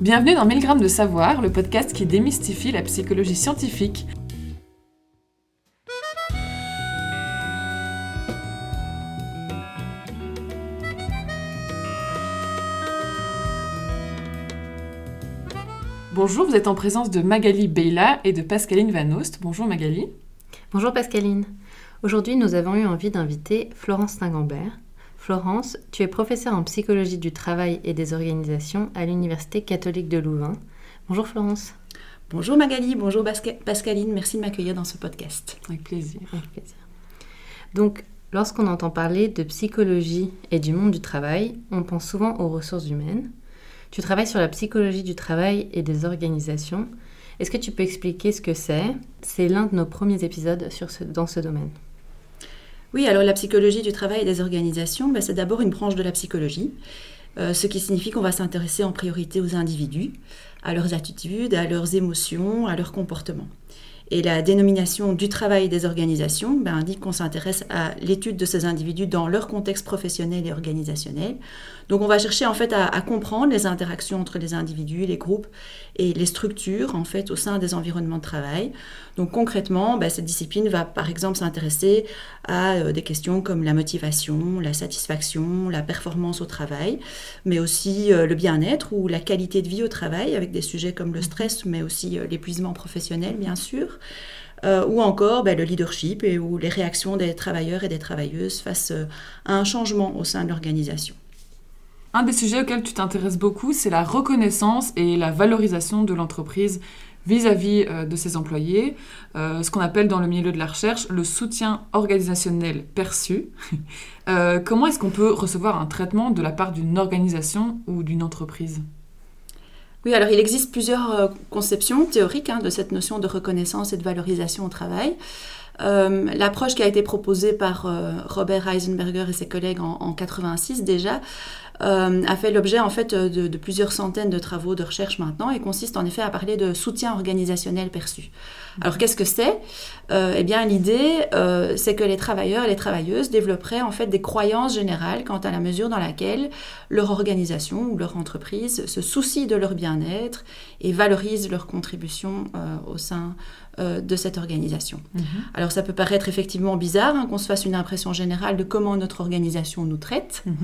Bienvenue dans 1000 grammes de savoir, le podcast qui démystifie la psychologie scientifique. Bonjour, vous êtes en présence de Magali Beyla et de Pascaline Van Oost. Bonjour Magali. Bonjour Pascaline. Aujourd'hui, nous avons eu envie d'inviter Florence Stingambert. Florence, tu es professeure en psychologie du travail et des organisations à l'Université catholique de Louvain. Bonjour Florence. Bonjour Magali, bonjour Pascaline, merci de m'accueillir dans ce podcast. Avec plaisir. Avec plaisir. Donc, lorsqu'on entend parler de psychologie et du monde du travail, on pense souvent aux ressources humaines. Tu travailles sur la psychologie du travail et des organisations. Est-ce que tu peux expliquer ce que c'est? C'est l'un de nos premiers épisodes sur dans ce domaine. Oui, alors la psychologie du travail et des organisations, ben, c'est d'abord une branche de la psychologie, euh, ce qui signifie qu'on va s'intéresser en priorité aux individus, à leurs attitudes, à leurs émotions, à leurs comportements. Et la dénomination du travail des organisations ben, indique qu'on s'intéresse à l'étude de ces individus dans leur contexte professionnel et organisationnel. Donc on va chercher en fait à, comprendre les interactions entre les individus, les groupes et les structures en fait au sein des environnements de travail. Donc concrètement, ben, cette discipline va par exemple s'intéresser à euh, des questions comme la motivation, la satisfaction, la performance au travail, mais aussi euh, le bien-être ou la qualité de vie au travail avec des sujets comme le stress, mais aussi euh, l'épuisement professionnel bien sûr. Ou encore ben, le leadership et ou les réactions des travailleurs et des travailleuses face à un changement au sein de l'organisation. Un des sujets auxquels tu t'intéresses beaucoup, c'est la reconnaissance et la valorisation de l'entreprise vis-à-vis euh, de ses employés, euh, ce qu'on appelle dans le milieu de la recherche le soutien organisationnel perçu. Euh, comment est-ce qu'on peut recevoir un traitement de la part d'une organisation ou d'une entreprise? Oui, alors il existe plusieurs conceptions théoriques hein, de cette notion de reconnaissance et de valorisation au travail. L'approche qui a été proposée par Robert Heisenberger et ses collègues en, en 86 déjà euh, a fait l'objet en fait de, plusieurs centaines de travaux de recherche maintenant et consiste en effet à parler de soutien organisationnel perçu. Alors qu'est-ce que c'est? Euh, Eh bien l'idée euh, c'est que les travailleurs et les travailleuses développeraient en fait des croyances générales quant à la mesure dans laquelle leur organisation ou leur entreprise se soucie de leur bien-être et valorise leur contribution au sein de cette organisation. Mhm. Alors ça peut paraître effectivement bizarre hein, qu'on se fasse une impression générale de comment notre organisation nous traite. Mhm.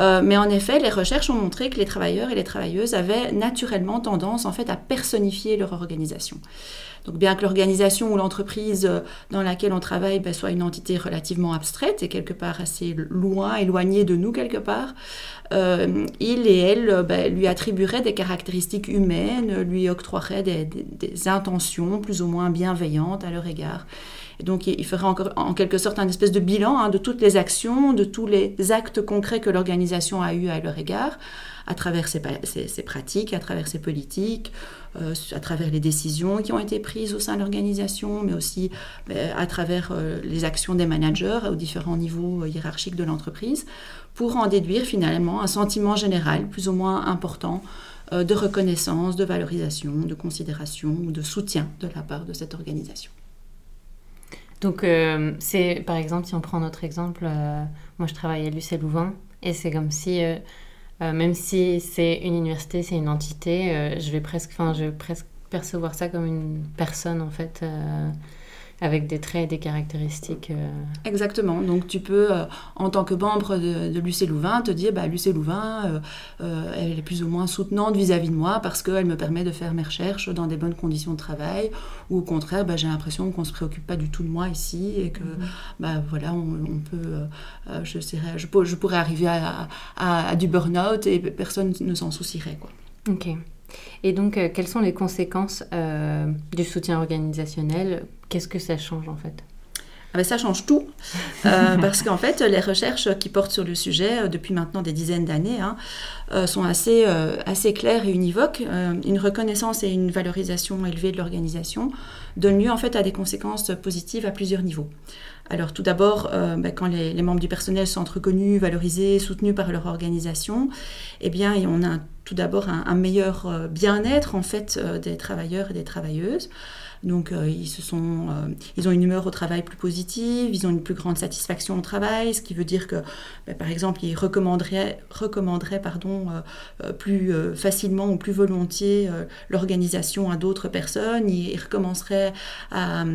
Euh, mais en effet, les recherches ont montré que les travailleurs et les travailleuses avaient naturellement tendance en fait à personnifier leur organisation. Donc bien que l'organisation ou l'entreprise euh, dans laquelle on travaille ben, soit une entité relativement abstraite et quelque part assez loin, éloignée de nous quelque part, euh, il et elle ben, lui attribueraient des caractéristiques humaines, lui octroieraient des intentions plus ou moins bienveillantes à leur égard. Donc, il ferait encore, en quelque sorte un espèce de bilan hein, de toutes les actions, de tous les actes concrets que l'organisation a eu à leur égard, à travers ses, pratiques, à travers ses politiques, euh, à travers les décisions qui ont été prises au sein de l'organisation, mais aussi ben, à travers euh, les actions des managers aux différents niveaux euh, hiérarchiques de l'entreprise, pour en déduire finalement un sentiment général plus ou moins important de reconnaissance, de valorisation, de considération ou de soutien de la part de cette organisation. Donc, euh, c'est par exemple, si on prend notre exemple, euh, moi je travaille à l'UC Louvain et c'est comme si, euh, même si c'est une université, c'est une entité, je vais presque, enfin, je vais presque percevoir ça comme une personne en fait avec des traits et des caractéristiques. Euh. Exactement. Donc tu peux, euh, en tant que membre de, de l'UC Louvain, te dire, bah, l'UC Louvain, euh, elle est plus ou moins soutenante vis-à-vis de moi parce qu'elle me permet de faire mes recherches dans des bonnes conditions de travail. Ou au contraire, bah, j'ai l'impression qu'on ne se préoccupe pas du tout de moi ici et que, mhm. bah, voilà, on, peut, je, dirais, je, je, pourrais arriver à, à, à du burn-out et personne ne s'en soucierait. Quoi. Ok. Et donc, euh, quelles sont les conséquences euh, du soutien organisationnel? Qu'est-ce que ça change en fait? Ah ben, ça change tout, euh, parce qu'en fait, les recherches qui portent sur le sujet depuis maintenant des dizaines d'années hein, sont assez, assez claires et univoques. une reconnaissance et une valorisation élevée de l'organisation donnent lieu en fait à des conséquences positives à plusieurs niveaux. Alors tout d'abord, ben, quand les, membres du personnel sont reconnus, valorisés, soutenus par leur organisation, eh bien, on a tout d'abord un, meilleur euh, bien-être en fait euh, des travailleurs et des travailleuses. Donc ils, se sont, ils ont une humeur au travail plus positive, ils ont une plus grande satisfaction au travail, ce qui veut dire que, ben, par exemple, ils recommanderaient, recommanderaient pardon, plus facilement ou plus volontiers l'organisation à d'autres personnes, ils recommenceraient à, à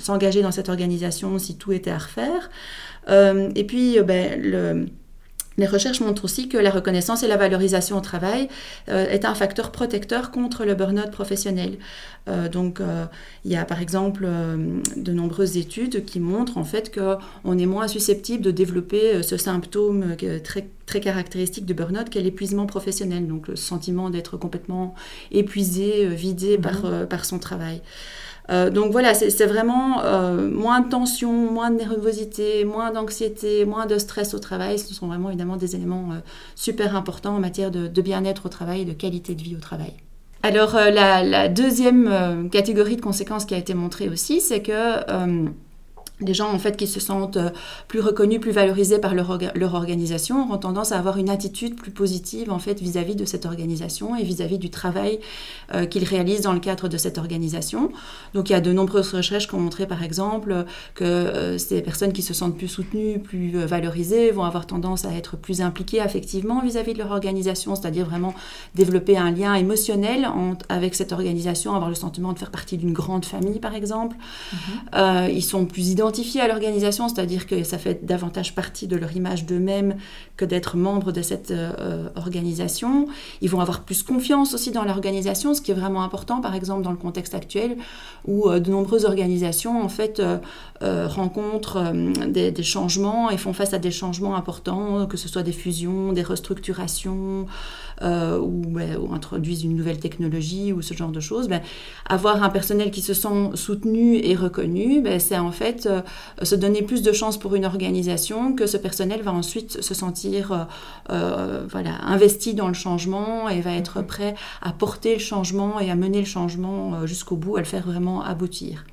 s'engager dans cette organisation si tout était à refaire. et puis, ben, le les recherches montrent aussi que la reconnaissance et la valorisation au travail euh, est un facteur protecteur contre le burn-out professionnel. Euh, donc, euh, il y a par exemple de nombreuses études qui montrent en fait qu'on est moins susceptible de développer ce symptôme très, très caractéristique du burn-out qu'est l'épuisement professionnel, donc le sentiment d'être complètement épuisé, vidé par, mmh. par son travail. Euh, donc voilà, c'est vraiment euh, moins de tension, moins de nervosité, moins d'anxiété, moins de stress au travail. Ce sont vraiment évidemment des éléments euh, super importants en matière de, bien-être au travail et de qualité de vie au travail. Alors la, deuxième catégorie de conséquences qui a été montrée aussi, c'est que les gens en fait qui se sentent euh, plus reconnus, plus valorisés par leur, leur organisation auront tendance à avoir une attitude plus positive en fait vis-à-vis de cette organisation et vis-à-vis du travail euh, qu'ils réalisent dans le cadre de cette organisation. Donc il y a de nombreuses recherches qui ont montré par exemple que euh, ces personnes qui se sentent plus soutenues, plus valorisées vont avoir tendance à être plus impliquées affectivement vis-à-vis de leur organisation, c'est-à-dire vraiment développer un lien émotionnel avec cette organisation, avoir le sentiment de faire partie d'une grande famille par exemple. Mm-hmm. ils sont plus identifiés identifiés à l'organisation, c'est-à-dire que ça fait davantage partie de leur image d'eux-mêmes que d'être membre de cette euh, organisation. Ils vont avoir plus confiance aussi dans l'organisation, ce qui est vraiment important, par exemple dans le contexte actuel où euh, de nombreuses organisations en fait euh, rencontrent des, des, changements et font face à des changements importants, que ce soit des fusions, des restructurations. Euh, ben, ou, introduisent une nouvelle technologie ou ce genre de choses, ben, avoir un personnel qui se sent soutenu et reconnu, ben, c'est en fait euh, se donner plus de chances pour une organisation que ce personnel va ensuite se sentir euh, voilà, investi dans le changement et va être prêt à porter le changement et à mener le changement jusqu'au bout, à le faire vraiment aboutir.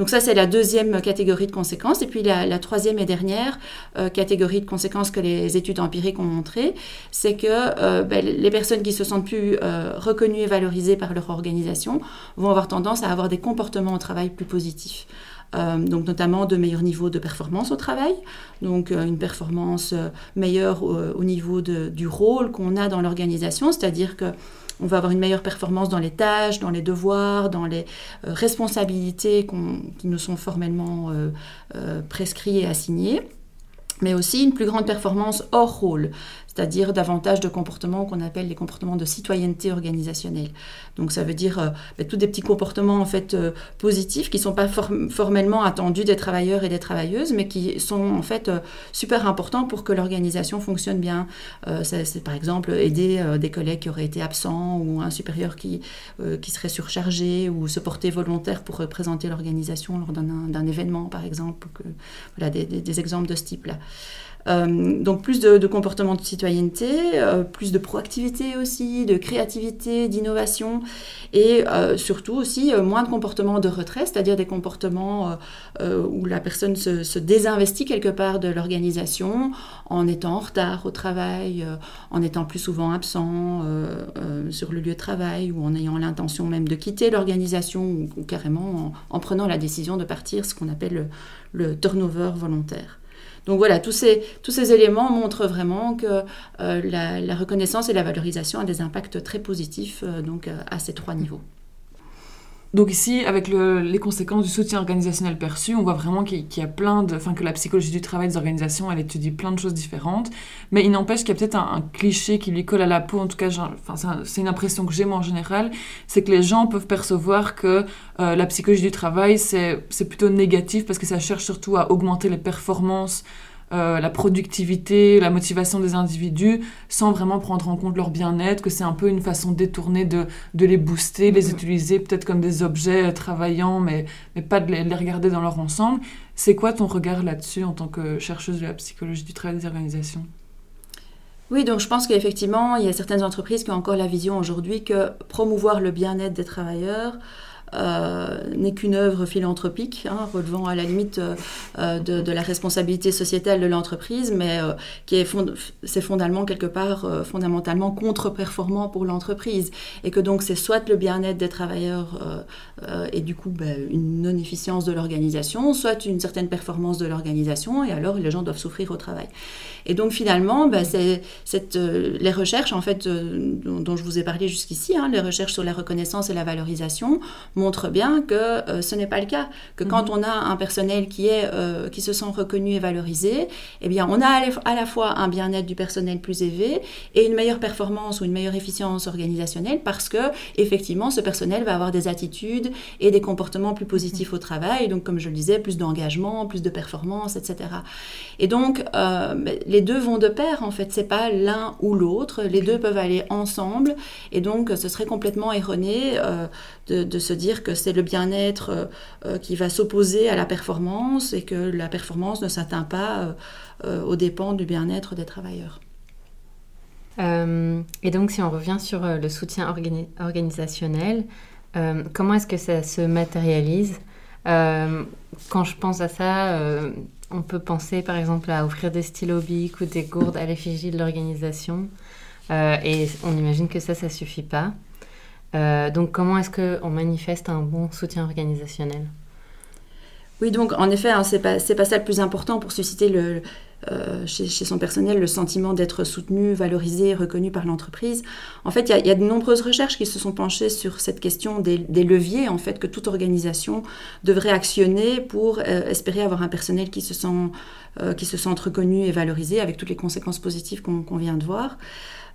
Donc ça, c'est la deuxième catégorie de conséquences. Et puis la, troisième et dernière euh, catégorie de conséquences que les études empiriques ont montré, c'est que euh, ben, les personnes qui se sentent plus euh, reconnues et valorisées par leur organisation vont avoir tendance à avoir des comportements au travail plus positifs. donc notamment de meilleurs niveaux de performance au travail, donc une performance meilleure au, niveau du rôle qu'on a dans l'organisation, c'est-à-dire que on va avoir une meilleure performance dans les tâches, dans les devoirs, dans les euh, responsabilités qui nous sont formellement euh, euh, prescrits et assignés mais aussi une plus grande performance hors rôle c'est-à-dire davantage de comportements qu'on appelle les comportements de citoyenneté organisationnelle. Donc ça veut dire euh, ben, tous des petits comportements en fait euh, positifs qui ne sont pas formellement attendus des travailleurs et des travailleuses, mais qui sont en fait euh, super importants pour que l'organisation fonctionne bien. c'est par exemple aider des collègues qui auraient été absents ou un supérieur qui, qui serait surchargé ou se porter volontaire pour représenter l'organisation lors d'un événement par exemple. voilà des exemples de ce type-là. Euh, donc plus de, comportements de citoyenneté, euh, plus de proactivité aussi, de créativité, d'innovation, et euh, surtout aussi moins de comportements de retrait, c'est-à-dire des comportements où la personne se, désinvestit quelque part de l'organisation en étant en retard au travail, en étant plus souvent absent sur le lieu de travail ou en ayant l'intention même de quitter l'organisation ou, carrément en, prenant la décision de partir, ce qu'on appelle le turnover volontaire. Donc voilà, tous ces, éléments montrent vraiment que euh, la, reconnaissance et la valorisation ont des impacts très positifs euh, donc, euh, à ces trois niveaux. Donc ici, avec les conséquences du soutien organisationnel perçu, on voit vraiment qu'il y a plein de... Enfin, que la psychologie du travail des organisations, elle étudie plein de choses différentes. Mais il n'empêche qu'il y a peut-être un, cliché qui lui colle à la peau, en tout cas, enfin, c'est une impression que j'ai moi en général, c'est que les gens peuvent percevoir que euh, la psychologie du travail, c'est plutôt négatif parce que ça cherche surtout à augmenter les performances euh, la productivité, la motivation des individus, sans vraiment prendre en compte leur bien-être, que c'est un peu une façon détournée de, de les booster, les mm-hmm. utiliser peut-être comme des objets euh, travaillants, mais, mais pas de les, regarder dans leur ensemble. C'est quoi ton regard là-dessus en tant que chercheuse de la psychologie du travail des organisations? Oui, donc je pense qu'effectivement, il y a certaines entreprises qui ont encore la vision aujourd'hui que promouvoir le bien-être des travailleurs, n'est qu'une œuvre philanthropique, hein, relevant à la limite de, la responsabilité sociétale de l'entreprise, mais qui est, fondamentalement quelque part fondamentalement contre-performant pour l'entreprise. Et que donc c'est soit le bien-être des travailleurs et du coup ben, une non-efficience de l'organisation, soit une certaine performance de l'organisation, et alors les gens doivent souffrir au travail. Et donc finalement, euh, les recherches en fait euh, dont, je vous ai parlé jusqu'ici, hein, les recherches sur la reconnaissance et la valorisation montrent bien que euh, ce n'est pas le cas. Que quand mhm. on a un personnel qui est qui se sent reconnu et valorisé, eh bien on a à la fois un bien-être du personnel plus élevé et une meilleure performance ou une meilleure efficience organisationnelle parce que effectivement ce personnel va avoir des attitudes et des comportements plus positifs mhm. au travail. Donc comme je le disais, plus d'engagement, plus de performance, etc. Et donc les deux vont de pair en fait, c'est pas l'un ou l'autre, les deux peuvent aller ensemble et donc ce serait complètement erroné euh, de, se dire que c'est le bien-être euh, euh, qui va s'opposer à la performance et que la performance ne s'atteint pas aux dépens du bien-être des travailleurs. et donc si on revient sur le soutien organisationnel, comment est-ce que ça se matérialise? Quand je pense à ça, on peut penser par exemple à offrir des stylos bics ou des gourdes à l'effigie de l'organisation. Euh, et on imagine que ça, ça suffit pas. Euh, donc comment est-ce qu'on manifeste un bon soutien organisationnel? Oui, donc en effet, hein, c'est pas, pas ça le plus important pour susciter le, euh, chez, son personnel le sentiment d'être soutenu, valorisé, reconnu par l'entreprise. En fait, il y, a de nombreuses recherches qui se sont penchées sur cette question des, leviers en fait que toute organisation devrait actionner pour euh, espérer avoir un personnel qui se sent euh, qui se sent reconnu et valorisé avec toutes les conséquences positives qu'on vient de voir.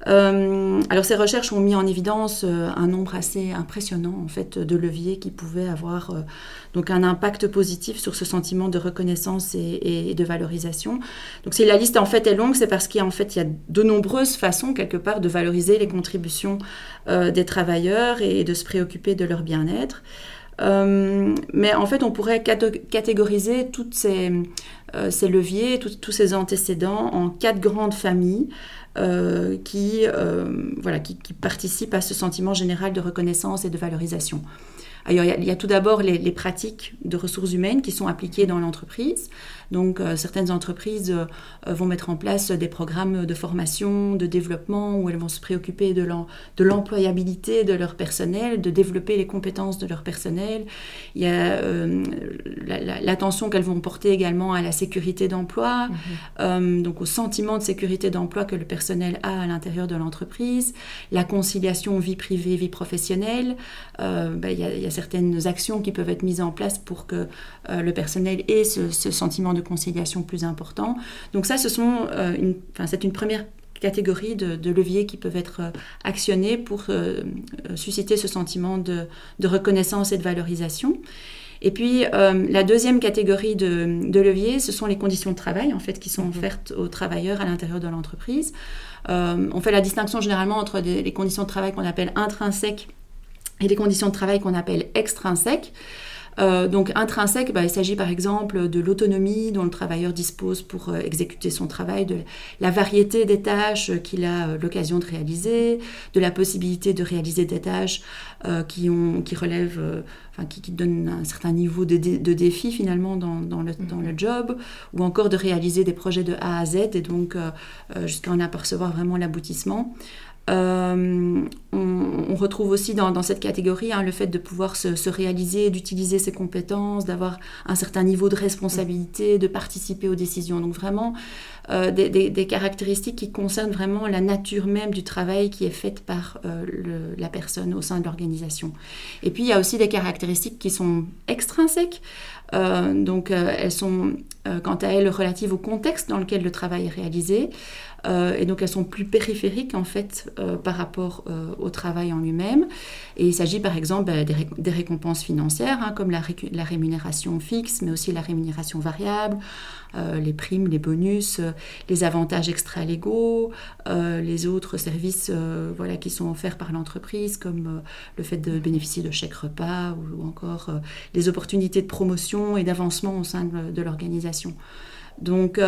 Euh, alors ces recherches ont mis en évidence un nombre assez impressionnant en fait de leviers qui pouvaient avoir donc un impact positif sur ce sentiment de reconnaissance et, de valorisation. Donc si la liste en fait est longue, c'est parce qu'il y a fait il y a de nombreuses façons quelque part de valoriser les contributions des travailleurs et de se préoccuper de leur bien-être. mais en fait, on pourrait catégoriser toutes ces, ces leviers, tous ces antécédents en quatre grandes familles euh, qui, euh, voilà, qui, participent à ce sentiment général de reconnaissance et de valorisation. il, y a, tout d'abord les, pratiques de ressources humaines qui sont appliquées dans l'entreprise. Donc euh, certaines entreprises euh, vont mettre en place des programmes de formation, de développement, où elles vont se préoccuper de l'employabilité de leur personnel, de développer les compétences de leur personnel. Il y a euh, l'attention qu'elles vont porter également à la sécurité d'emploi, mhm. donc au sentiment de sécurité d'emploi que le personnel a à l'intérieur de l'entreprise, la conciliation vie privée, vie professionnelle. Ben, il, y a, certaines actions qui peuvent être mises en place pour que le personnel ait ce, ce sentiment de conciliation plus important. Donc ça, ce sont, euh, une, c'est une première catégorie de, leviers qui peuvent être euh, actionnés pour euh, susciter ce sentiment de, reconnaissance et de valorisation. Et puis, la deuxième catégorie de, leviers, ce sont les conditions de travail, en fait, qui sont mhm. offertes aux travailleurs à l'intérieur de l'entreprise. on fait la distinction généralement entre les conditions de travail qu'on appelle intrinsèques et les conditions de travail qu'on appelle extrinsèques. Euh, donc intrinsèque, bah, il s'agit par exemple de l'autonomie dont le travailleur dispose pour euh, exécuter son travail, de la variété des tâches qu'il a euh, l'occasion de réaliser, de la possibilité de réaliser des tâches qui, ont, qui relèvent, enfin, qui, donnent un certain niveau de, de défi finalement dans, dans, le, dans, le, job, ou encore de réaliser des projets de A à Z et donc jusqu'à en apercevoir vraiment l'aboutissement. Euh, on, retrouve aussi dans, cette catégorie hein, le fait de pouvoir se, réaliser, d'utiliser ses compétences, d'avoir un certain niveau de responsabilité, de participer aux décisions. Donc vraiment euh, des, caractéristiques qui concernent vraiment la nature même du travail qui est fait par euh, la personne au sein de l'organisation. Et puis il y a aussi des caractéristiques qui sont extrinsèques. donc elles sont quant à elles relatives au contexte dans lequel le travail est réalisé. Euh, et donc elles sont plus périphériques en fait euh, par rapport euh, au travail en lui-même. Et il s'agit par exemple bah, des, récompenses financières, hein, comme la, rémunération fixe, mais aussi la rémunération variable, les primes, les bonus, les avantages extra-légaux, les autres services voilà, qui sont offerts par l'entreprise, comme le fait de bénéficier de chèques repas ou, ou encore les opportunités de promotion et d'avancement au sein de, de l'organisation. Donc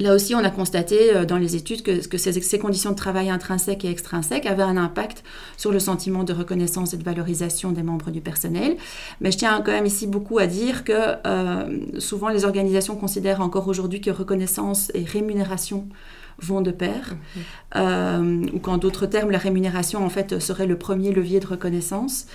Là aussi, on a constaté euh, dans les études que, que ces, ces, conditions de travail intrinsèques et extrinsèques avaient un impact sur le sentiment de reconnaissance et de valorisation des membres du personnel. Mais je tiens quand même ici beaucoup à dire que euh, souvent les organisations considèrent encore aujourd'hui que reconnaissance et rémunération vont de pair, mmh. euh, ou qu'en d'autres termes, la rémunération en fait serait le premier levier de reconnaissance.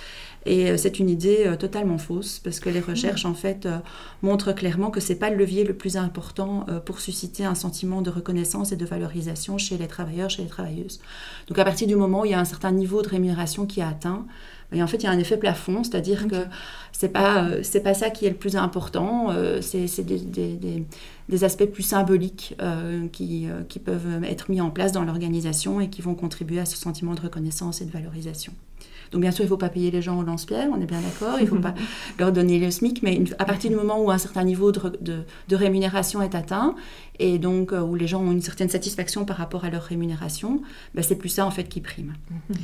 Et euh, c'est une idée euh, totalement fausse parce que les recherches en fait euh, montrent clairement que c'est pas le levier le plus important pour susciter un sentiment de reconnaissance et de valorisation chez les travailleurs, chez les travailleuses. Donc à partir du moment où il y a un certain niveau de rémunération qui est atteint, ben, en fait, il y a un effet plafond, c'est-à-dire que c'est pas c'est pas ça qui est le plus important, c'est des, des, des, aspects plus symboliques qui, qui peuvent être mis en place dans l'organisation et qui vont contribuer à ce sentiment de reconnaissance et de valorisation. Donc bien sûr, il ne faut pas payer les gens au lance-pierre, on est bien d'accord, il ne faut pas leur donner le SMIC, mais à partir du moment où un certain niveau de, de, rémunération est atteint, et donc euh, où les gens ont une certaine satisfaction par rapport à leur rémunération, ben, c'est plus ça en fait qui prime. Mhm.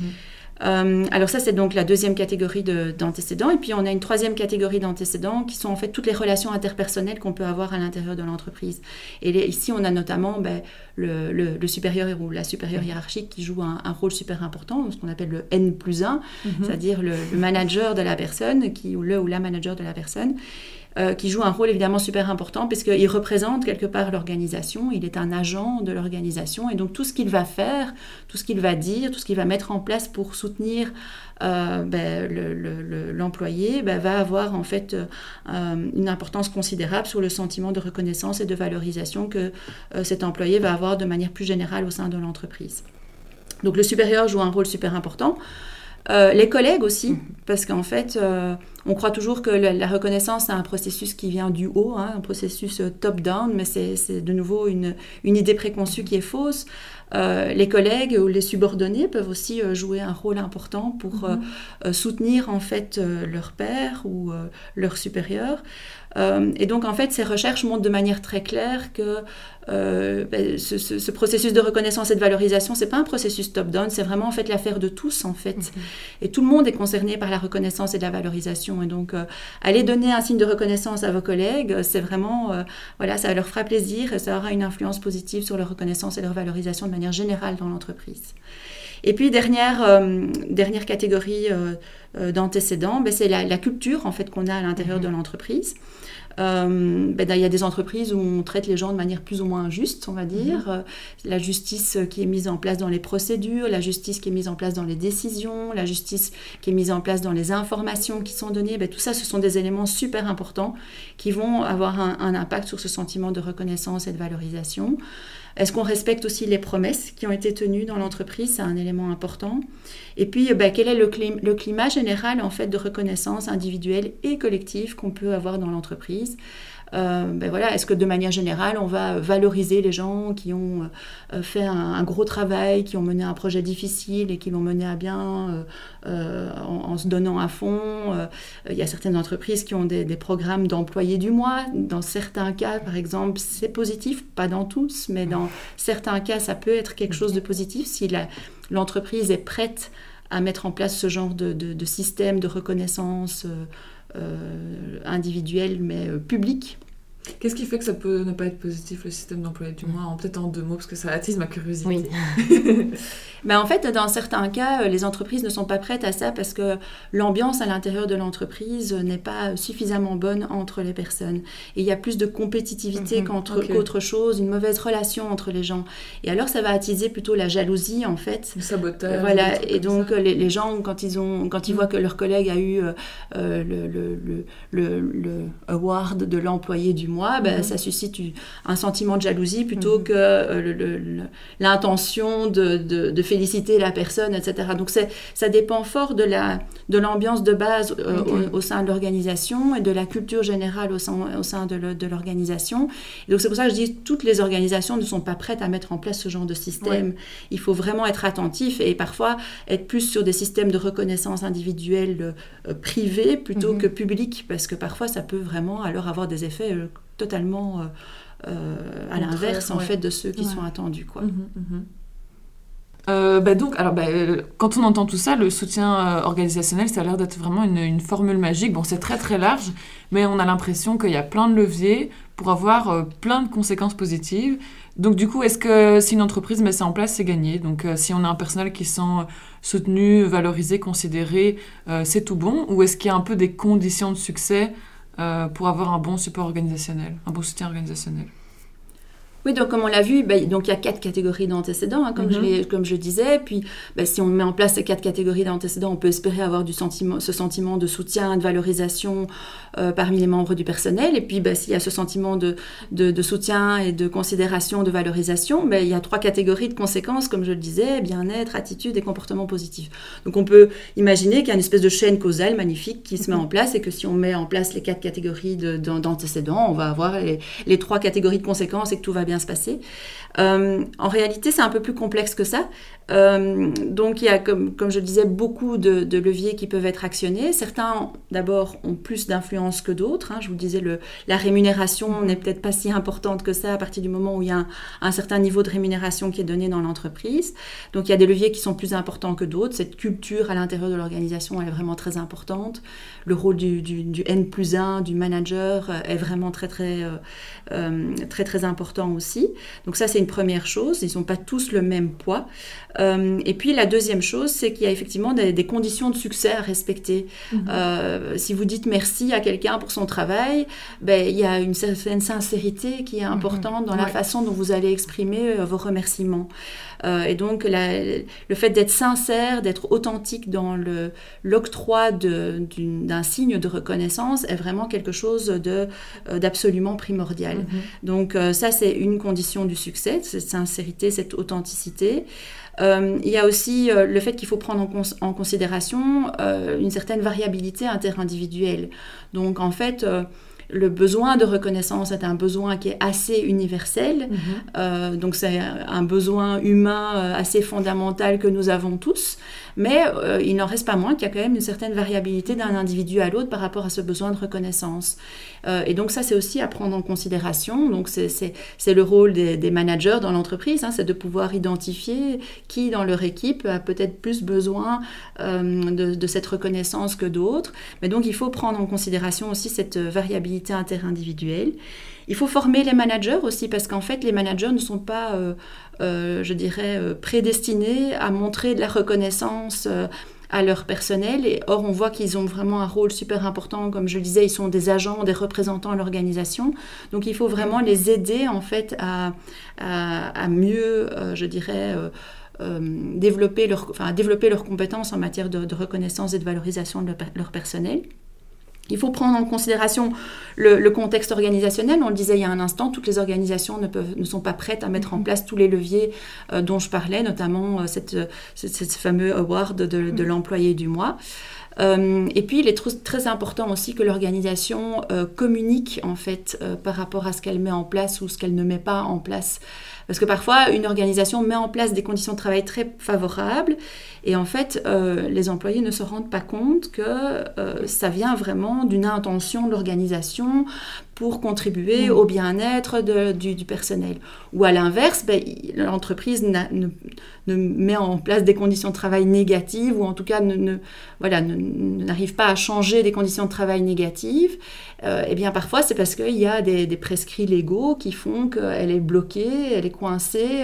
Euh, alors ça, c'est donc la deuxième catégorie d'antécédents. et puis on a une troisième catégorie d'antécédents qui sont en fait toutes les relations interpersonnelles qu'on peut avoir à l'intérieur de l'entreprise. Et ici, on a notamment ben, le, supérieur ou la supérieure hiérarchique qui joue un, rôle super important, ce qu'on appelle le N plus 1, mhm. c'est-à-dire le, manager de la personne, qui, ou le ou la manager de la personne. Euh, qui joue un rôle évidemment super important puisqu'il représente quelque part l'organisation, il est un agent de l'organisation et donc tout ce qu'il va faire, tout ce qu'il va dire, tout ce qu'il va mettre en place pour soutenir euh, ben, l'employé ben, va avoir en fait euh, une importance considérable sur le sentiment de reconnaissance et de valorisation que cet employé va avoir de manière plus générale au sein de l'entreprise. Donc le supérieur joue un rôle super important. Euh, les collègues aussi, mhm. parce qu'en fait, euh, on croit toujours que la, reconnaissance, c'est un processus qui vient du haut, hein, un processus euh, top-down, mais c'est de nouveau une, idée préconçue qui est fausse. les collègues ou les subordonnés peuvent aussi jouer un rôle important pour mhm. soutenir en fait leur père ou leur supérieur. Euh, et donc, en fait, ces recherches montrent de manière très claire que euh, ben, ce, processus de reconnaissance et de valorisation, c'est pas un processus top-down, c'est vraiment en fait l'affaire de tous, en fait. Mhm. Et tout le monde est concerné par la reconnaissance et de la valorisation. Et donc, euh, aller donner un signe de reconnaissance à vos collègues, c'est vraiment, voilà, ça leur fera plaisir et ça aura une influence positive sur leur reconnaissance et leur valorisation de manière générale dans l'entreprise. Et puis, dernière, dernière catégorie d'antécédents, ben, c'est la, culture en fait qu'on a à l'intérieur mhm. de l'entreprise. Euh, ben, il y a des entreprises où on traite les gens de manière plus ou moins injuste, on va dire. Mhm. Euh, la justice qui est mise en place dans les procédures, la justice qui est mise en place dans les décisions, la justice qui est mise en place dans les informations qui sont données, ben, tout ça, ce sont des éléments super importants qui vont avoir un, un impact sur ce sentiment de reconnaissance et de valorisation. Est-ce qu'on respecte aussi les promesses qui ont été tenues dans l'entreprise? C'est un élément important. Et puis, ben, quel est le, le, climat général en fait de reconnaissance individuelle et collective qu'on peut avoir dans l'entreprise? euh, ben voilà, est-ce que de manière générale, on va valoriser les gens qui ont euh, fait un, gros travail, qui ont mené un projet difficile et qui l'ont mené à bien euh, en, se donnant à fond Il y a certaines entreprises qui ont des, programmes d'employés du mois. Dans certains cas, par exemple, c'est positif, pas dans tous, mais dans certains cas, ça peut être quelque chose de positif si l'entreprise est prête à mettre en place ce genre de, système de reconnaissance euh, individuel mais euh, public. Qu'est-ce qui fait que ça peut ne pas être positif le système d'emploi du moins Peut-être en deux mots parce que ça attise ma curiosité. Oui. Ben, en fait, dans certains cas, euh, les entreprises ne sont pas prêtes à ça parce que l'ambiance à l'intérieur de l'entreprise n'est pas suffisamment bonne entre les personnes. Et il y a plus de compétitivité mhm, qu'autre chose, une mauvaise relation entre les gens. Et alors, ça va attiser plutôt la jalousie, en fait. Le sabotage. Voilà. Et donc, les, gens, quand ils, ont, quand ils mhm. voient que leur collègue a eu euh, euh, le, le, le, le, award de l'employé du mois, ben, mhm. ça suscite un sentiment de jalousie plutôt que l'intention de, de, de féliciter la personne, etc. Donc ça dépend fort de la de l'ambiance de base euh, au, sein de l'organisation et de la culture générale au sein, au sein de l'organisation. Donc c'est pour ça que je dis toutes les organisations ne sont pas prêtes à mettre en place ce genre de système. Il faut vraiment être attentif et parfois être plus sur des systèmes de reconnaissance individuelle euh, privés plutôt mhm. que publics parce que parfois ça peut vraiment alors avoir des effets euh, totalement à l'inverse en fait de ceux qui sont attendus quoi. Mhm, mhm. Euh, bah donc, alors, bah, euh, quand on entend tout ça, le soutien euh, organisationnel, ça a l'air d'être vraiment une, une, formule magique. Bon, c'est très très large, mais on a l'impression qu'il y a plein de leviers pour avoir plein de conséquences positives. Donc du coup, est-ce que si une entreprise met ça en place, c'est gagné? Donc si on a un personnel qui sent soutenu, valorisé, considéré, c'est tout bon? Ou est-ce qu'il y a un peu des conditions de succès pour avoir un bon support organisationnel, un bon soutien organisationnel oui, donc comme on l'a vu, ben, donc il y a quatre catégories d'antécédents, hein, comme, je mhm. comme je disais. Puis ben, si on met en place ces quatre catégories d'antécédents, on peut espérer avoir du sentiment, ce sentiment de soutien, de valorisation euh, parmi les membres du personnel. Et puis ben, s'il y a ce sentiment de, de, soutien et de considération, de valorisation, il y a trois catégories de conséquences, comme je le disais, bien-être, attitude et comportement positif. Donc on peut imaginer qu'il y a une espèce de chaîne causale magnifique qui se met en place et que si on met en place les quatre catégories d'antécédents, on va avoir les, les trois catégories de conséquences et que tout va bien se passer. Euh, en réalité, c'est un peu plus complexe que ça. Euh, donc, il y a, comme, je disais, beaucoup de, leviers qui peuvent être actionnés. Certains, d'abord, ont plus d'influence que d'autres. Hein. Je vous disais, le, la rémunération n'est peut-être pas si importante que ça à partir du moment où il y a un, certain niveau de rémunération qui est donné dans l'entreprise. Donc, il y a des leviers qui sont plus importants que d'autres. Cette culture à l'intérieur de l'organisation est vraiment très importante. Le rôle du, N plus 1, du manager, euh, est vraiment très, très, très, très important aussi. Donc, ça, c'est une première chose. Ils n'ont pas tous le même poids. Euh, et puis la deuxième chose, c'est qu'il y a effectivement des, conditions de succès à respecter. Mhm. Euh, si vous dites merci à quelqu'un pour son travail, ben, il y a une certaine sincérité qui est mhm. importante dans la façon dont vous allez exprimer euh, vos remerciements. et donc le fait d'être sincère, d'être authentique dans l'octroi d'un signe de reconnaissance est vraiment quelque chose d'absolument primordial. Mhm. Donc ça, c'est une condition du succès, cette sincérité, cette authenticité. Euh, il y a aussi euh, le fait qu'il faut prendre en, considération euh, une certaine variabilité interindividuelle. Donc en fait, le besoin de reconnaissance est un besoin qui est assez universel. Mhm. donc c'est un besoin humain assez fondamental que nous avons tous. Mais il n'en reste pas moins qu'il y a quand même une certaine variabilité d'un individu à l'autre par rapport à ce besoin de reconnaissance. Euh, et donc ça, c'est aussi à prendre en considération. Donc c'est le rôle des, managers dans l'entreprise, hein, c'est de pouvoir identifier qui dans leur équipe a peut-être plus besoin euh, de, cette reconnaissance que d'autres. Mais donc il faut prendre en considération aussi cette variabilité interindividuelle. Il faut former les managers aussi parce qu'en fait, les managers ne sont pas, euh, je dirais, prédestinés à montrer de la reconnaissance à leur personnel. Et or, on voit qu'ils ont vraiment un rôle super important. Comme je le disais, ils sont des agents, des représentants à l'organisation. Donc, il faut vraiment les aider, en fait, à, à, mieux, euh, je dirais, euh, euh, développer, leur, enfin, développer leurs compétences en matière de, reconnaissance et de valorisation de leur personnel. Il faut prendre en considération le, contexte organisationnel. On le disait il y a un instant, toutes les organisations ne, peuvent, ne sont pas prêtes à mettre en place tous les leviers euh, dont je parlais, notamment euh, cette, cette, fameux award de, de l'employé du mois. Euh, et puis, il est très important aussi que l'organisation communique en fait par rapport à ce qu'elle met en place ou ce qu'elle ne met pas en place. Parce que parfois, une organisation met en place des conditions de travail très favorables et en fait, euh, les employés ne se rendent pas compte que euh, ça vient vraiment d'une intention de l'organisation pour contribuer mm. au bien-être du, personnel. Ou à l'inverse, ben, l'entreprise ne, met en place des conditions de travail négatives, ou en tout cas ne, voilà, n'arrive pas à changer des conditions de travail négatives. Euh, eh bien parfois c'est parce qu'il y a des, prescrits légaux qui font qu'elle est bloquée, elle est coincée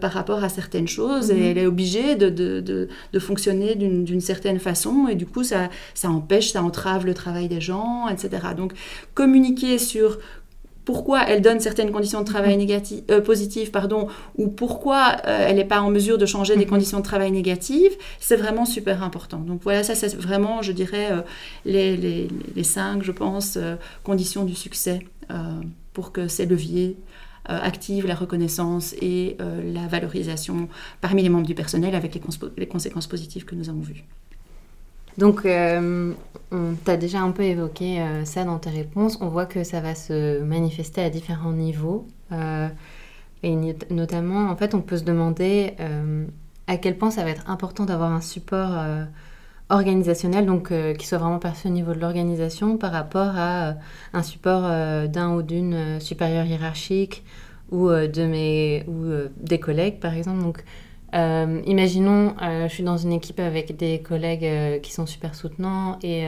par rapport à certaines choses, et mm-hmm. elle est obligée de de, fonctionner d'une certaine façon et du coup ça, ça empêche, ça entrave le travail des gens, etc. Donc communiquer sur pourquoi elle donne certaines conditions de travail négatives, euh, positives pardon, ou pourquoi euh, elle n'est pas en mesure de changer des mhm. conditions de travail négatives, c'est vraiment super important. Donc voilà, ça c'est vraiment, je dirais, euh, les, les, les, cinq, je pense, conditions du succès pour que ces leviers active la reconnaissance et euh, la valorisation parmi les membres du personnel avec les, conséquences positives que nous avons vues. Donc, euh, on t'a déjà un peu évoqué ça dans tes réponses. On voit que ça va se manifester à différents niveaux. et notamment, en fait, on peut se demander à quel point ça va être important d'avoir un support organisationnel, donc qui soit vraiment perçu au niveau de l'organisation par rapport à un support d'un ou d'une supérieure hiérarchique ou, euh, de mes, ou euh, des collègues, par exemple. Donc, euh, imaginons, je suis dans une équipe avec des collègues qui sont super soutenants et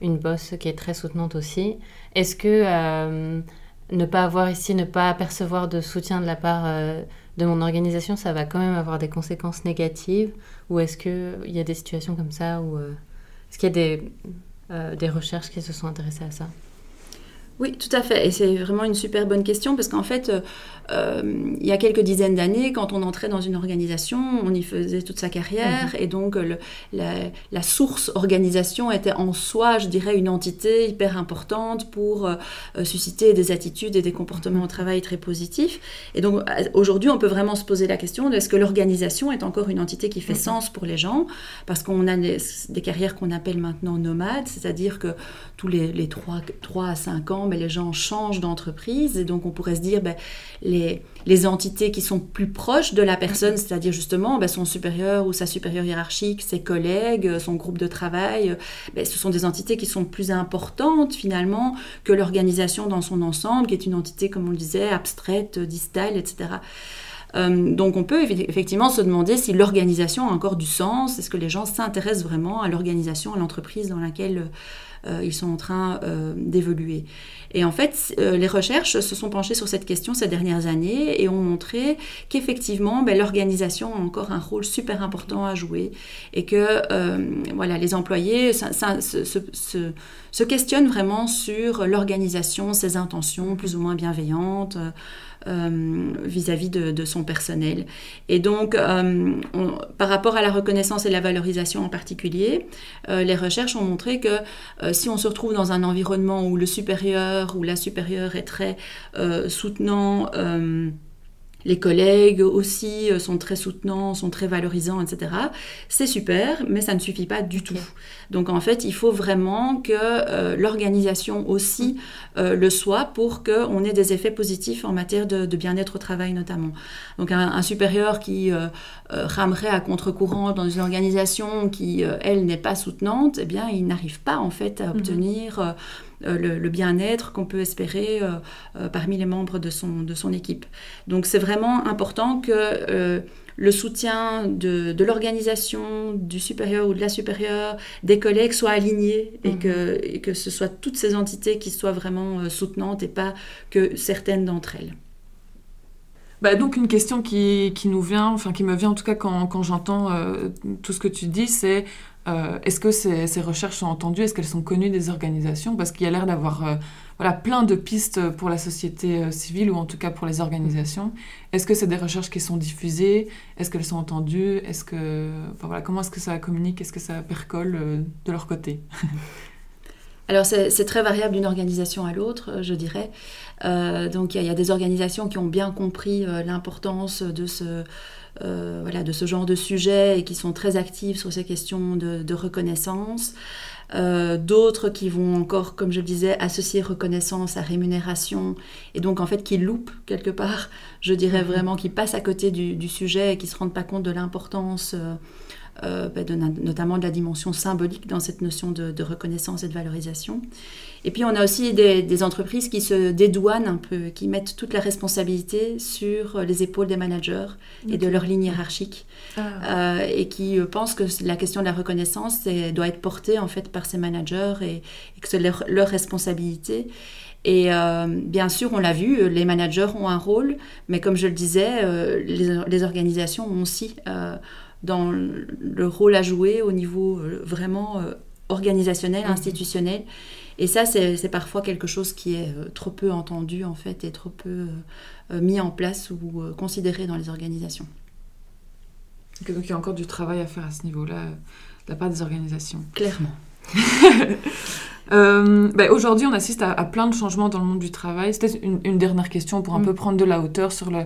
une boss qui est très soutenante aussi. Est-ce que ne pas avoir ici, ne pas percevoir de soutien de la part de mon organisation, ça va quand même avoir des conséquences négatives Ou est-ce qu'il y a des situations comme ça ou Est-ce qu'il y a des, des recherches qui se sont intéressées à ça? Oui, tout à fait. Et c'est vraiment une super bonne question parce qu'en fait, euh, euh, il y a quelques dizaines d'années, quand on entrait dans une organisation, on y faisait toute sa carrière mhm. et donc le, la, source organisation était en soi, je dirais, une entité hyper importante pour euh, susciter des attitudes et des comportements au travail très positifs. Et donc aujourd'hui, on peut vraiment se poser la question de est-ce que l'organisation est encore une entité qui fait mhm. sens pour les gens? Parce qu'on a des, carrières qu'on appelle maintenant nomades, c'est-à-dire que tous les, les 3, 3 à 5 ans, mais les gens changent d'entreprise et donc on pourrait se dire ben, les, les, entités qui sont plus proches de la personne, c'est-à-dire justement ben, son supérieur ou sa supérieure hiérarchique, ses collègues, son groupe de travail, ben, ce sont des entités qui sont plus importantes finalement que l'organisation dans son ensemble, qui est une entité, comme on le disait, abstraite, distale, etc. Euh, donc on peut effectivement se demander si l'organisation a encore du sens, est-ce que les gens s'intéressent vraiment à l'organisation, à l'entreprise dans laquelle euh, ils sont en train euh, d'évoluer. Et en fait, euh, les recherches se sont penchées sur cette question ces dernières années et ont montré qu'effectivement, ben, l'organisation a encore un rôle super important à jouer et que voilà, les employés se, questionnent vraiment sur l'organisation, ses intentions plus ou moins bienveillantes. Euh, vis-à-vis de, son personnel. Et donc, euh, par rapport à la reconnaissance et la valorisation en particulier, euh, les recherches ont montré que si on se retrouve dans un environnement où le supérieur ou la supérieure est très soutenant, les collègues aussi euh, sont très soutenants, sont très valorisants, etc. C'est super, mais ça ne suffit pas du tout. Donc en fait, il faut vraiment que euh, l'organisation aussi euh, le soit pour qu'on ait des effets positifs en matière de, bien-être au travail notamment. Donc un, supérieur qui ramerait à contre-courant dans une organisation qui, elle, n'est pas soutenante, eh bien, il n'arrive pas en fait à mhm. obtenir... le, bien-être qu'on peut espérer euh, euh, parmi les membres de son, de son équipe. Donc c'est vraiment important que le soutien de, l'organisation, du supérieur ou de la supérieure, des collègues soit aligné et, mhm. que, que ce soit toutes ces entités qui soient vraiment soutenantes et pas que certaines d'entre elles. Bah, donc une question qui, qui, nous vient, enfin qui me vient en tout cas quand, quand j'entends tout ce que tu dis, c'est euh, est-ce que ces, recherches sont entendues? Est-ce qu'elles sont connues des organisations? Parce qu'il y a l'air d'avoir euh, voilà, plein de pistes pour la société euh, civile ou en tout cas pour les organisations. Est-ce que c'est des recherches qui sont diffusées? Est-ce qu'elles sont entendues? Est-ce que, voilà, Comment est-ce que ça communique? Est-ce que ça percole de leur côté? Alors c'est très variable d'une organisation à l'autre, je dirais. donc il y, a des organisations qui ont bien compris l'importance de ce euh, voilà, de ce genre de sujet et qui sont très actives sur ces questions de, reconnaissance. Euh, d'autres qui vont encore, comme je le disais, associer reconnaissance à rémunération et donc en fait qui loupent quelque part, je dirais mhm. vraiment, qui passent à côté du, sujet et qui ne se rendent pas compte de l'importance. Euh, bah, notamment de la dimension symbolique dans cette notion de reconnaissance et de valorisation. Et puis on a aussi des, entreprises qui se dédouanent un peu, qui mettent toute la responsabilité sur les épaules des managers et de leur ligne hiérarchique, ah. euh, et qui euh, pensent que la question de la reconnaissance doit être portée en fait par ces managers et, que c'est leur, responsabilité. Et euh, bien sûr, on l'a vu, les managers ont un rôle, mais comme je le disais, les, organisations ont aussi dans le rôle à jouer au niveau vraiment organisationnel, mmh. institutionnel. Et ça, c'est parfois quelque chose qui est euh, trop peu entendu, en fait, et trop peu euh, euh, mis en place ou considéré dans les organisations. Donc il y a encore du travail à faire à ce niveau-là, de la part des organisations. Clairement. Ben, aujourd'hui, on assiste à, plein de changements dans le monde du travail. C'était une, dernière question pour un mm. peu prendre de la hauteur sur le,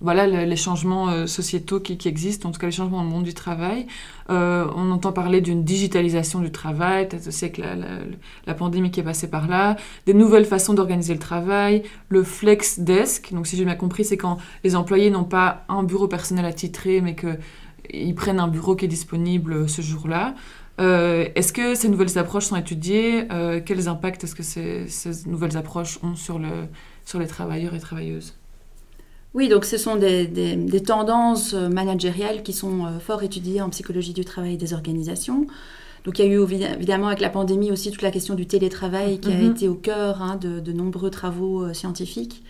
voilà les changements euh, sociétaux qui, existent, en tout cas les changements dans le monde du travail. Euh, on entend parler d'une digitalisation du travail, peut-être aussi avec la, pandémie qui est passée par là, des nouvelles façons d'organiser le travail, le flex desk. Donc si j'ai bien compris, c'est quand les employés n'ont pas un bureau personnel attitré, mais qu'ils prennent un bureau qui est disponible ce jour-là. Euh, est-ce que ces nouvelles approches sont étudiées? Quels impacts est-ce que ces, ces, nouvelles approches ont sur, le, sur les travailleurs et travailleuses? Oui, donc ce sont des, tendances euh, managériales qui sont euh, fort étudiées en psychologie du travail des organisations. donc il y a eu évidemment avec la pandémie aussi toute la question du télétravail qui a Mhm. été au cœur hein, de, de nombreux travaux euh, scientifiques.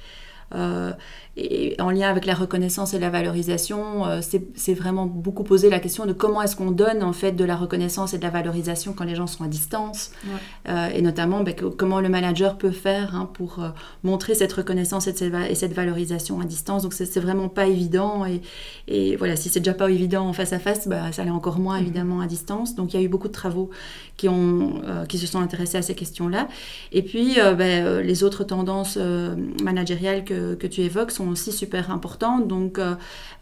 Euh, et en lien avec la reconnaissance et la valorisation, euh, c'est vraiment beaucoup posé la question de comment est-ce qu'on donne en fait de la reconnaissance et de la valorisation quand les gens sont à distance, Ouais. Euh, et notamment ben, comment le manager peut faire hein, pour montrer cette reconnaissance et cette, et cette valorisation à distance. Donc c'est vraiment pas évident, et, et voilà, si c'est déjà pas évident en face à face, bah, ça l'est encore moins Mhm. évidemment à distance. Donc il y a eu beaucoup de travaux qui, ont, qui se sont intéressés à ces questions-là. Et puis ben, les autres tendances managériales que, que tu évoques sont aussi super importantes. Donc euh,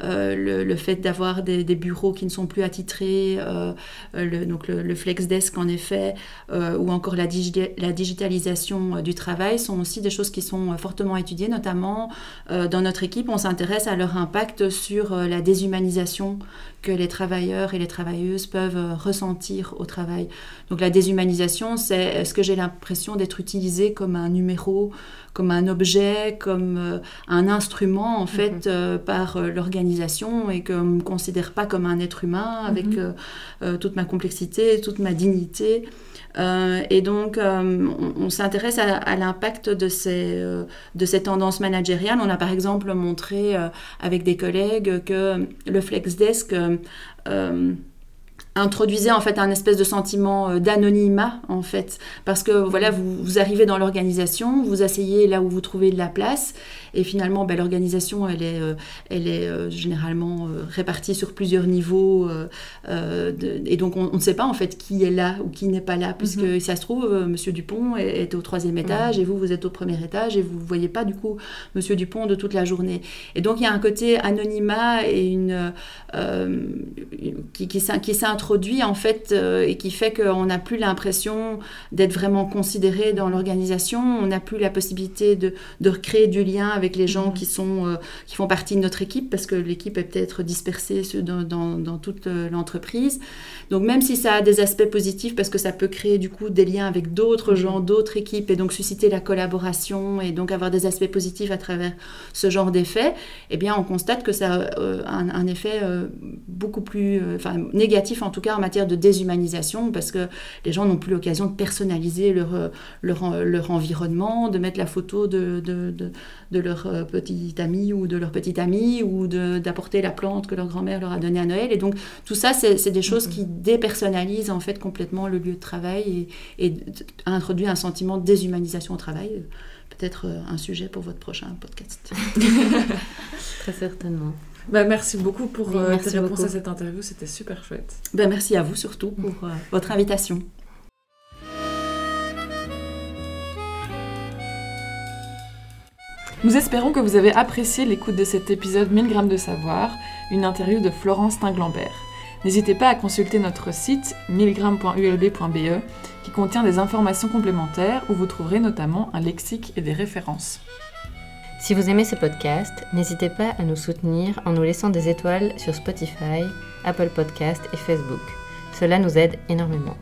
euh, le, fait d'avoir des, bureaux qui ne sont plus attitrés, euh, le, donc le, le flex desk en effet, ou encore la, digi- la digitalisation du travail sont aussi des choses qui sont fortement étudiées, notamment dans notre équipe, on s'intéresse à leur impact sur la déshumanisation que les travailleurs et les travailleuses peuvent euh, ressentir au travail. Donc la déshumanisation, c'est est-ce que j'ai l'impression d'être utilisé comme un numéro, comme un objet, comme euh, un instrument en fait euh, par euh, l'organisation et qu'on ne me considère pas comme un être humain avec Mhm. euh, euh, toute ma complexité, toute ma dignité. Euh, et donc, euh, on, on s'intéresse à, à l'impact de ces, euh, de ces tendances managériales. On a par exemple montré euh, avec des collègues que le FlexDesk euh, euh, introduisait en fait un espèce de sentiment euh, d'anonymat en fait. Parce que voilà vous, vous arrivez dans l'organisation vous asseyez là où vous trouvez de la place et finalement ben, l'organisation elle est euh, elle est euh, généralement euh, répartie sur plusieurs niveaux de- et donc on ne sait pas en fait qui est là ou qui n'est pas là puisque Mhm. ça se trouve Monsieur Dupont est, est au troisième étage et vous vous êtes au premier étage et vous voyez pas du coup Monsieur Dupont de toute la journée. Et donc il y a un côté anonymat et une qui, qui, s'in- qui s'introduit en fait et qui fait qu'on n'a plus l'impression d'être vraiment considéré dans l'organisation, on n'a plus la possibilité de, de recréer du lien avec les gens Mhm. qui, sont, euh, qui font partie de notre équipe parce que l'équipe est peut-être dispersée dans, dans, dans toute euh, l'entreprise. Donc même si ça a des aspects positifs parce que ça peut créer du coup des liens avec d'autres Mhm. gens, d'autres équipes et donc susciter la collaboration et donc avoir des aspects positifs à travers ce genre d'effet, eh bien on constate que ça a euh, un, un effet euh, beaucoup plus enfin, négatif en tout cas en matière de déshumanisation parce que les gens n'ont plus l'occasion de personnaliser leur, leur, en- leur environnement, de mettre la photo de, de, de, de leur euh, petit ami ou de leur petite amie ou de- d'apporter la plante que leur grand-mère leur a donnée à Noël. Et donc tout ça, c'est c'est des choses qui dépersonnalisent en fait complètement le lieu de travail et, et introduit un sentiment de déshumanisation au travail. Peut-être euh, un sujet pour votre prochain podcast. Très certainement. Bah, merci beaucoup pour Oui, euh, merci tes réponses beaucoup. à cette interview, c'était super chouette. Ben, merci à vous surtout pour euh, votre invitation. Nous espérons que vous avez apprécié l'écoute de cet épisode 1000 grammes de savoir, une interview de Florence Tinglambert. N'hésitez pas à consulter notre site 1000g.ulb.be qui contient des informations complémentaires où vous trouverez notamment un lexique et des références. Si vous aimez ce podcast, n'hésitez pas à nous soutenir en nous laissant des étoiles sur Spotify, Apple Podcast et Facebook. Cela nous aide énormément.